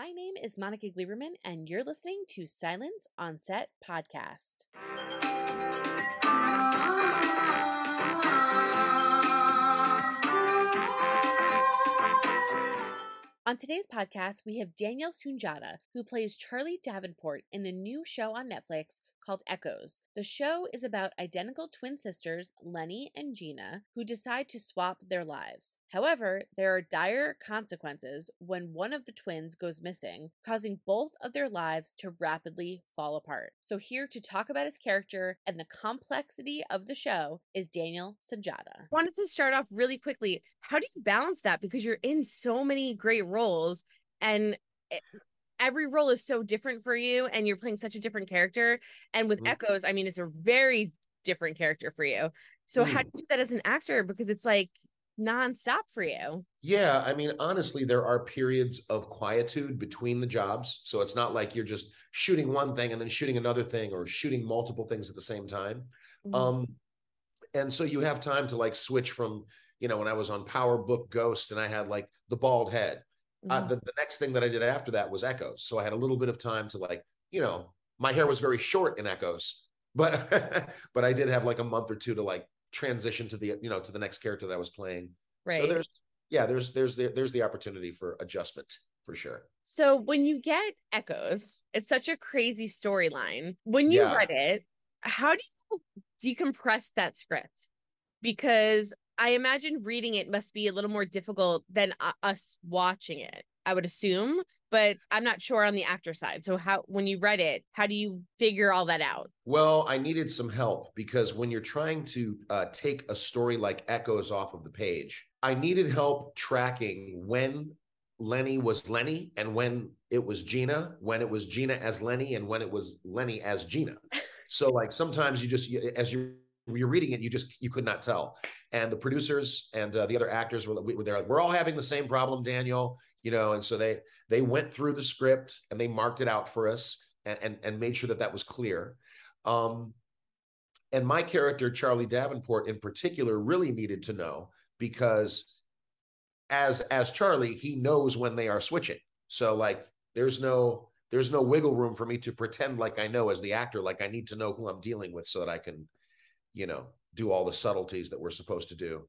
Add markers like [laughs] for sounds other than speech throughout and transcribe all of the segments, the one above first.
My name is Monica Gleberman, and you're listening to Silence on Set podcast. On today's podcast, we have Daniel Sunjata, who plays Charlie Davenport in the new show on Netflix called Echoes. The show is about identical twin sisters, Leni and Gina, who decide to swap their lives. However, there are dire consequences when one of the twins goes missing, causing both of their lives to rapidly fall apart. So, here to talk about his character and the complexity of the show is Daniel Sunjata. Wanted to start off really quickly. How do you balance that? Because you're in so many great roles and every role is so different for you and you're playing such a different character and with mm. echoes i mean it's a very different character for you so mm. how do you do that as an actor because it's like nonstop for you yeah i mean honestly there are periods of quietude between the jobs so it's not like you're just shooting one thing and then shooting another thing or shooting multiple things at the same time mm. um and so you have time to like switch from you know when i was on power book ghost and i had like the bald head uh, mm-hmm. Uh, the, the next thing that I did after that was Echoes. So I had a little bit of time to like, you know, my hair was very short in Echoes, but [laughs] but I did have like a month or two to like transition to the you know to the next character that I was playing. Right. So there's yeah there's there's the, there's the opportunity for adjustment for sure. So when you get Echoes, it's such a crazy storyline. When you yeah. read it, how do you decompress that script? Because I imagine reading it must be a little more difficult than uh, us watching it. I would assume, but I'm not sure on the actor side. So how when you read it, how do you figure all that out? Well, I needed some help because when you're trying to uh, take a story like Echoes off of the page, I needed help tracking when Leni was Leni and when it was Gina, when it was Gina as Leni and when it was Leni as Gina. [laughs] So like sometimes you just as you're you're reading it, you just you could not tell. And the producers and uh, the other actors were, were there. Like, we're all having the same problem, Daniel. You know, and so they they went through the script and they marked it out for us and and, and made sure that that was clear. Um, and my character, Charlie Davenport, in particular, really needed to know because as as Charlie, he knows when they are switching. So like, there's no there's no wiggle room for me to pretend like I know as the actor. Like I need to know who I'm dealing with so that I can you know, do all the subtleties that we're supposed to do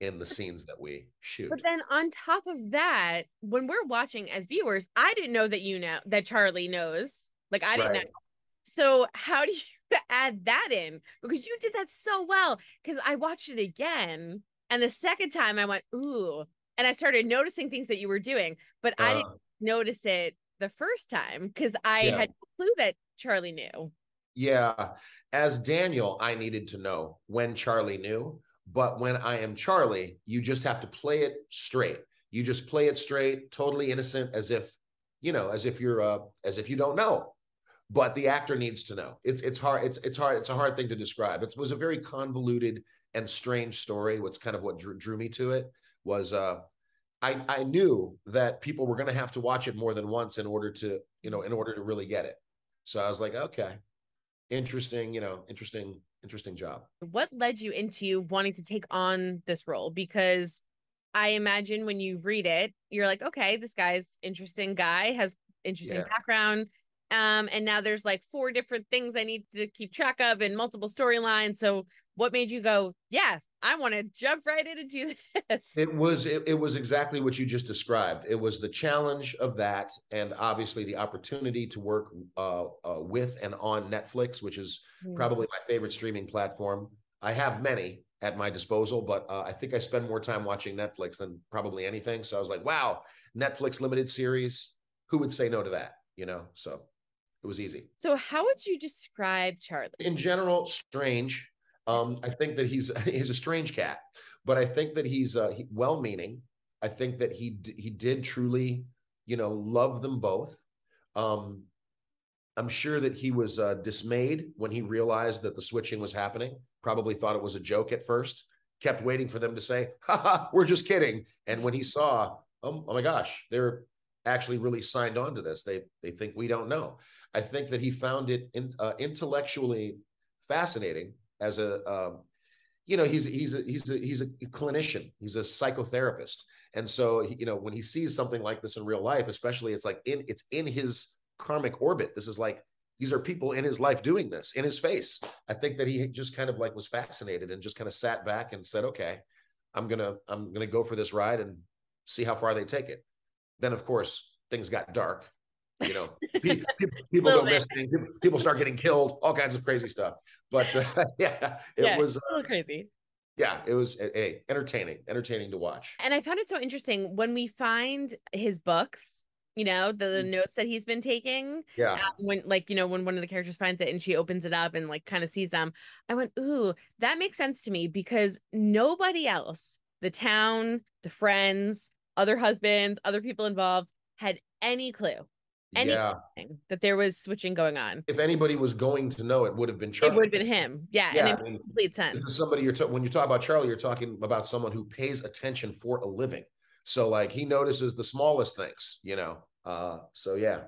in the scenes that we shoot. But then on top of that, when we're watching as viewers, I didn't know that you know that Charlie knows. Like I didn't right. know. So how do [laughs] you add that in? Because you did that so well. Because I watched it again, and the second time I went, ooh, and I started noticing things that you were doing, but uh, I didn't uh. notice it the first time because I yeah. had no clue that Charlie knew. Yeah. As Daniel, I needed to know when Charlie knew. But when I am Charlie, you just have to play it straight. You just play it straight, totally innocent, as if, you know, as if you're uh as if you don't know. But the actor needs to know. It's it's hard, it's it's hard, it's a hard thing to describe. It was a very convoluted and strange story. What's kind of what drew, drew me to it was uh I, I knew that people were going to have to watch it more than once in order to, you know, in order to really get it. So I was like, okay, interesting, you know, interesting, interesting job. What led you into wanting to take on this role? Because I imagine when you read it, you're like, okay, this guy's interesting guy, has interesting yeah. background. Um, and now there's like four different things I need to keep track of and multiple storylines. So what made you go, yeah, I want to jump right in and do [laughs] this. It was it, it, was exactly what you just described. It was the challenge of that, and obviously the opportunity to work uh, uh, with and on Netflix, which is mm. probably my favorite streaming platform. I have many at my disposal, but uh, I think I spend more time watching Netflix than probably anything. So I was like, wow, Netflix limited series. Who would say no to that? You know, so it was easy. So how would you describe Charlie? In general, strange um, I think that he's [laughs] he's a strange cat, but I think that he's uh, he, well-meaning. I think that he he did truly, you know, love them both. Um, I'm sure that he was uh, dismayed when he realized that the switching was happening. Probably thought it was a joke at first. Kept waiting for them to say, "Ha we're just kidding." And when he saw, oh, oh my gosh, they're actually really signed on to this. They they think we don't know. I think that he found it in, uh, intellectually fascinating as a um, you know he's he's a, he's a he's a clinician. He's a psychotherapist. And so you know when he sees something like this in real life especially it's like in it's in his karmic orbit. This is like these are people in his life doing this in his face. I think that he just kind of like was fascinated and just kind of sat back and said okay i'm gonna i'm gonna go for this ride and see how far they take it. Then of course things got dark you know [laughs] people, people go missing people start getting killed all kinds of crazy stuff. But uh, [laughs] yeah it yeah, was uh, crazy. yeah it was a, entertaining entertaining to watch. And i found it so interesting when we find his books you know the, the mm. notes that he's been taking yeah. um, when like you know when one of the characters finds it and she opens it up and like kind of sees them i went ooh that makes sense to me because nobody else the town the friends other husbands other people involved had any clue anything yeah. that there was switching going on. If anybody was going to know, it would have been Charlie. It would have been him. Yeah, yeah and it I mean, complete sense. This is somebody you're ta- when you talk about Charlie, you're talking about someone who pays attention for a living. So like he notices the smallest things, you know. Uh, so yeah.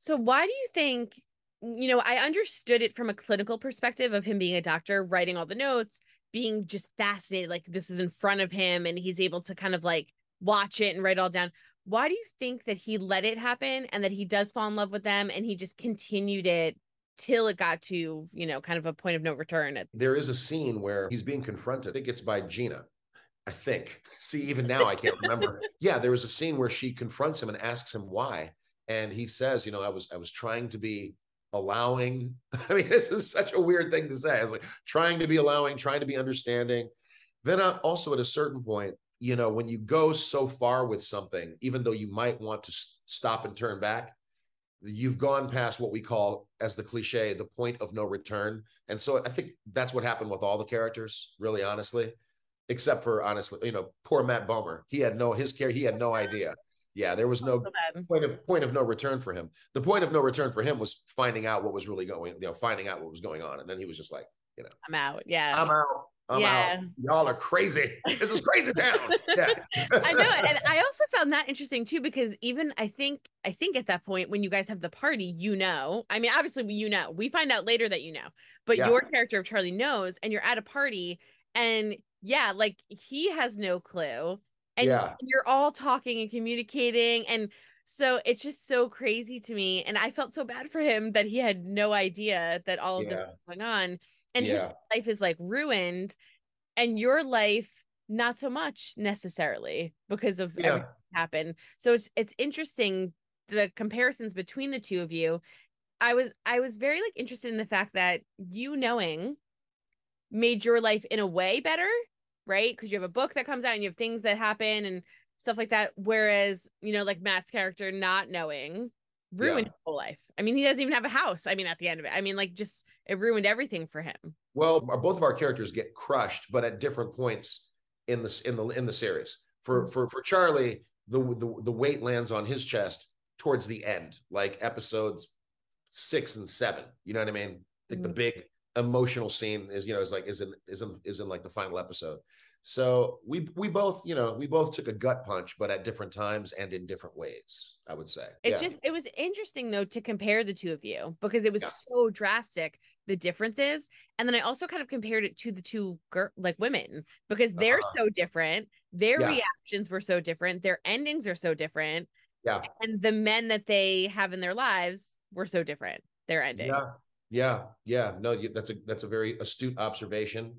So why do you think? You know, I understood it from a clinical perspective of him being a doctor, writing all the notes, being just fascinated, like this is in front of him, and he's able to kind of like watch it and write it all down why do you think that he let it happen and that he does fall in love with them and he just continued it till it got to you know kind of a point of no return there is a scene where he's being confronted. I think it's by gina i think. [laughs] See even now i can't remember. [laughs] Yeah there was a scene where she confronts him and asks him why. And he says you know i was i was trying to be allowing. [laughs] I mean this is such a weird thing to say. I was like trying to be allowing trying to be understanding. Then uh, also at a certain point you know, when you go so far with something, even though you might want to stop and turn back, you've gone past what we call, as the cliche, the point of no return. And so I think that's what happened with all the characters, really honestly, except for honestly, you know, poor Matt Bomer. He had no his care, he had no idea. Yeah, there was no point of point of no return for him. The point of no return for him was finding out what was really going, you know, finding out what was going on. And then he was just like, you know, I'm out. Yeah. I'm out. I'm yeah. out. Y'all are crazy. This is crazy town. Yeah. [laughs] I know. And I also found that interesting too, because even I think, I think at that point when you guys have the party, you know, I mean, obviously you know, we find out later that you know, but yeah. your character of Charlie knows, and you're at a party and yeah, like he has no clue. And yeah. you're all talking and communicating. And so it's just so crazy to me. And I felt so bad for him that he had no idea that all of yeah. this was going on and yeah. his life is like ruined and your life not so much necessarily because of yeah. everything happened so it's it's interesting the comparisons between the two of you i was i was very like interested in the fact that you knowing made your life in a way better right because you have a book that comes out and you have things that happen and stuff like that whereas you know like matt's character not knowing ruined yeah. his whole life i mean he doesn't even have a house i mean at the end of it i mean like just it ruined everything for him. Well, both of our characters get crushed, but at different points in the in the in the series. For mm-hmm. for for Charlie, the, the the weight lands on his chest towards the end, like episodes six and seven. You know what I mean? Like mm-hmm. the big emotional scene is you know is like is in is in is in like the final episode. So we we both, you know, we both took a gut punch, but at different times and in different ways, I would say. It's yeah. just it was interesting though to compare the two of you because it was yeah. so drastic the differences. And then I also kind of compared it to the two girl like women because they're uh-huh. so different. Their yeah. reactions were so different, their endings are so different. Yeah. And the men that they have in their lives were so different. Their ending. Yeah. Yeah. Yeah. No, that's a that's a very astute observation.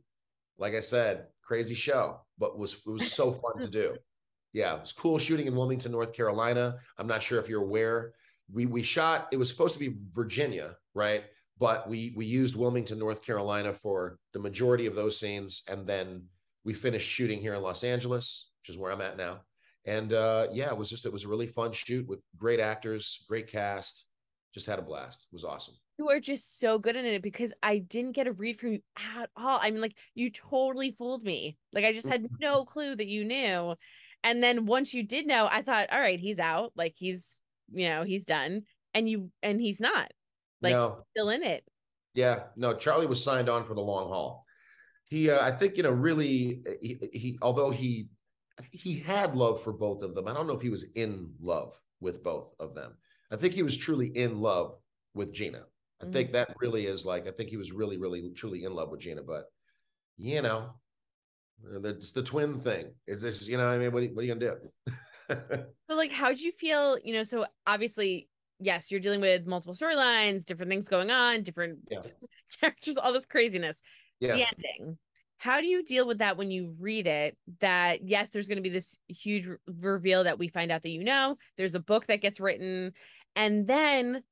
Like I said, crazy show, but was it was so fun to do. [laughs] Yeah, it was cool shooting in Wilmington, North Carolina. I'm not sure if you're aware. We we shot. It was supposed to be Virginia, right? But we we used Wilmington, North Carolina for the majority of those scenes, and then we finished shooting here in Los Angeles, which is where I'm at now. And uh, yeah, it was just it was a really fun shoot with great actors, great cast. Just had a blast. It was awesome you are just so good in it because I didn't get a read from you at all. I mean, like you totally fooled me. Like I just had [laughs] no clue that you knew. And then once you did know, I thought, all right, he's out. Like he's, you know, he's done. And you and he's not. Like no. still in it. Yeah. No, Charlie was signed on for the long haul. He uh, I think, you know, really he, he although he he had love for both of them. I don't know if he was in love with both of them. I think he was truly in love with Gina. I mm-hmm. think that really is like I think he was really, really, truly in love with Gina. But you know, It's the twin thing. Is this, you know, I mean, what, what are you gonna do? [laughs] so, like, how do you feel? You know, so obviously, yes, you're dealing with multiple storylines, different things going on, different yeah. [laughs] characters, all this craziness. Yeah. The ending. How do you deal with that when you read it? That yes, there's going to be this huge reveal that we find out that you know. There's a book that gets written, and then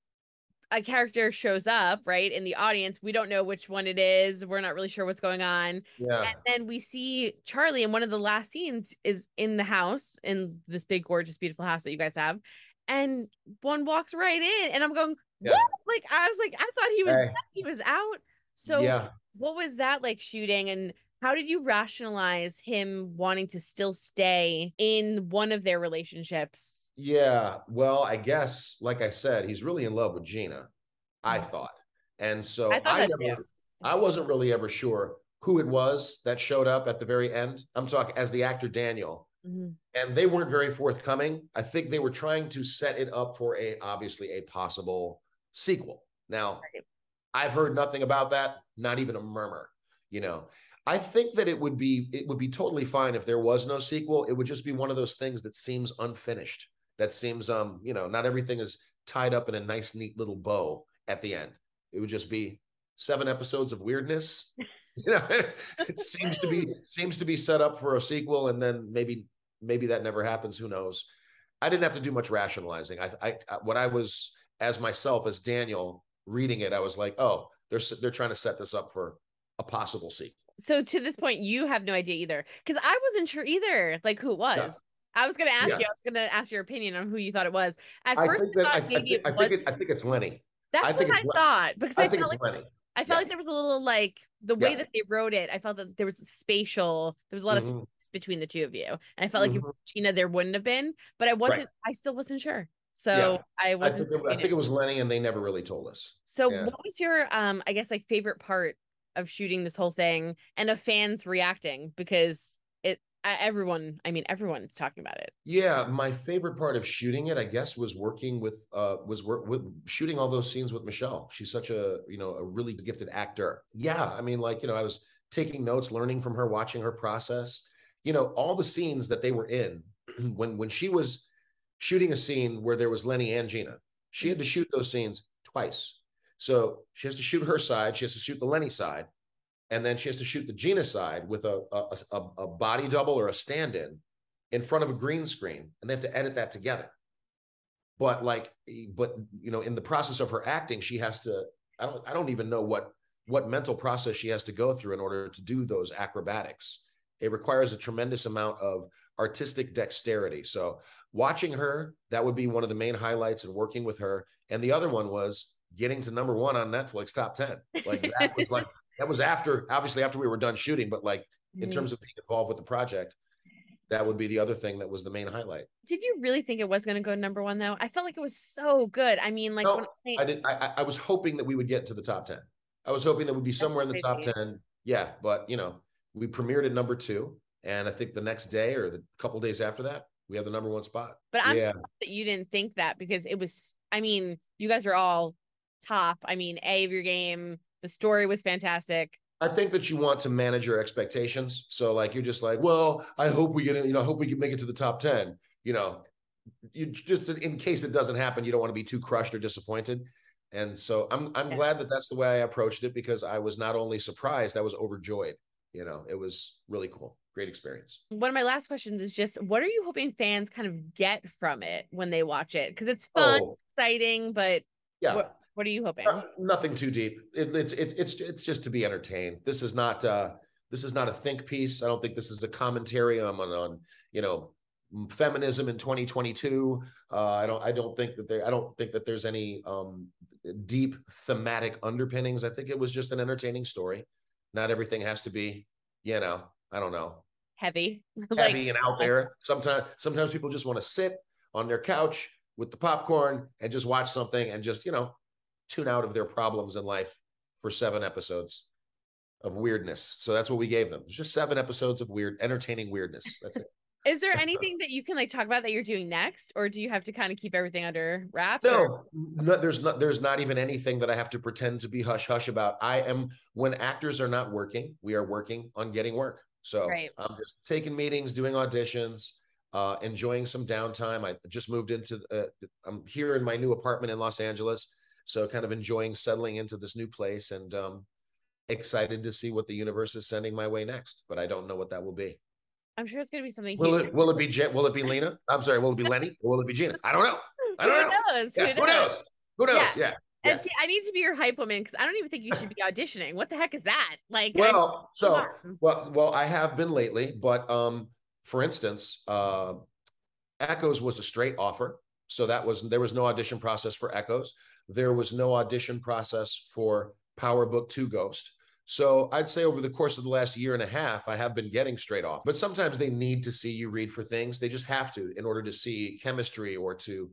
a character shows up right in the audience we don't know which one it is we're not really sure what's going on yeah and then we see charlie and one of the last scenes is in the house in this big gorgeous beautiful house that you guys have and one walks right in and i'm going yeah. what like i was like i thought he was hey. he was out so yeah. what was that like shooting and how did you rationalize him wanting to still stay in one of their relationships yeah, well, I guess, like I said, he's really in love with Gina. I mm-hmm. thought, and so I, I never, I wasn't really ever sure who it was that showed up at the very end. I'm talking as the actor Daniel, mm-hmm. and they weren't very forthcoming. I think they were trying to set it up for a obviously a possible sequel. Now, right. I've heard nothing about that, not even a murmur. You know, I think that it would be it would be totally fine if there was no sequel. It would just be one of those things that seems unfinished that seems um you know not everything is tied up in a nice neat little bow at the end. It would just be seven episodes of weirdness [laughs] you know it seems to be seems to be set up for a sequel and then maybe maybe that never happens who knows? I didn't have to do much rationalizing. I i what i was as myself as daniel reading it i was like oh they're they're trying to set this up for a possible sequel. So to this point you have no idea either because i wasn't sure either like who it was. I was going to ask yeah. you. I was going to ask your opinion on who you thought it was. At I first, I thought I, maybe I, it was. Think it, I think it's Leni. That's I what I thought because I, felt like Leni. I felt yeah. like there was a little like the way yeah. that they wrote it. I felt that there was a spatial. There was a lot mm-hmm. of space between the two of you, and I felt mm-hmm. like if Gina there wouldn't have been, but I wasn't. Right. I still wasn't sure. So I wasn't. I think, it, I think, it, was Leni, and they never really told us. So what was your um? I guess like favorite part of shooting this whole thing and of fans reacting because everyone i mean everyone's talking about it. Yeah my favorite part of shooting it i guess was working with uh was work with shooting all those scenes with michelle. She's such a you know a really gifted actor. Yeah i mean like you know i was taking notes learning from her watching her process. You know all the scenes that they were in [clears throat] when when she was shooting a scene where there was leni and gina she had to shoot those scenes twice. So she has to shoot her side she has to shoot the leni side and then she has to shoot the Gina side with a, a, a body double or a stand-in in front of a green screen, and they have to edit that together. But like, but you know, in the process of her acting, she has to. I don't. I don't even know what what mental process she has to go through in order to do those acrobatics. It requires a tremendous amount of artistic dexterity. So watching her, that would be one of the main highlights and working with her. And the other one was getting to number one on Netflix top 10. Like that was like [laughs] that was after obviously after we were done shooting but like mm-hmm. in terms of being involved with the project that would be the other thing that was the main highlight. Did you really think it was going to go number one though? I felt like it was so good. I mean like no, I, I, did I, I was hoping that we would get to the top 10 i was hoping that we'd be somewhere in the top 10 yeah but you know we premiered at number two and i think the next day or the couple days after that we have the number one spot. But i'm yeah. that you didn't think that because it was i mean you guys are all top. I mean a of your game the story was fantastic. I think that you want to manage your expectations. So like you're just like, well, I hope we get it, you know, I hope we can make it to the top 10. You know, you just in case it doesn't happen, you don't want to be too crushed or disappointed. And so I'm I'm yeah. glad that that's the way I approached it because I was not only surprised, I was overjoyed. You know, it was really cool. Great experience. One of my last questions is just what are you hoping fans kind of get from it when they watch it? Because it's fun, oh. exciting, but yeah. What, what are you hoping? Uh, nothing too deep. It, it's it, it's it's just to be entertained. This is not uh this is not a think piece. I don't think this is a commentary on on, on you know feminism in 2022. Uh, I don't I don't think that there I don't think that there's any um deep thematic underpinnings. I think it was just an entertaining story. Not everything has to be, you know, I don't know, heavy, [laughs] heavy like, and out there. Sometimes sometimes people just want to sit on their couch with the popcorn and just watch something and just you know tune out of their problems in life for seven episodes of weirdness. So that's what we gave them. It's just seven episodes of weird, entertaining weirdness. That's it. [laughs] Is there [laughs] anything that you can like talk about that you're doing next, or do you have to kind of keep everything under wraps? No, no, there's not. There's not even anything that I have to pretend to be hush hush about. I am when actors are not working, we are working on getting work. So Right. I'm just taking meetings, doing auditions, uh, enjoying some downtime. I just moved into, uh, I'm here in my new apartment in Los Angeles. So kind of enjoying settling into this new place and um, excited to see what the universe is sending my way next. But I don't know what that will be. I'm sure it's gonna be something Will huge. it will it be Je- will it be Lena? I'm sorry, will it be [laughs] Leni? Or will it be Gina? I don't know. I don't Who know. knows? Yeah, who knows? Who knows? Yeah. And see, I need to be your hype woman because I don't even think you should be auditioning. What the heck is that? Like, Well, so well, well, I have been lately, but um, for instance, uh, Echoes was a straight offer, so that was there was no audition process for Echoes. There was no audition process for Power Book Two Ghost. So I'd say over the course of the last year and a half, I have been getting straight off. But sometimes they need to see you read for things. They just have to in order to see chemistry or to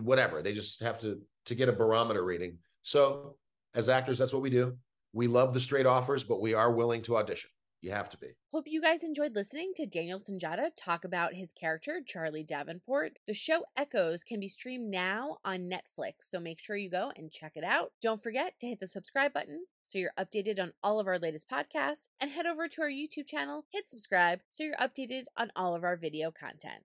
whatever. They just have to to get a barometer reading. So as actors, that's what we do. We love the straight offers, but we are willing to audition. You have to be. Hope you guys enjoyed listening to Daniel Sunjata talk about his character, Charlie Davenport. The show Echoes can be streamed now on Netflix, so make sure you go and check it out. Don't forget to hit the subscribe button so you're updated on all of our latest podcasts, and head over to our YouTube channel, hit subscribe so you're updated on all of our video content.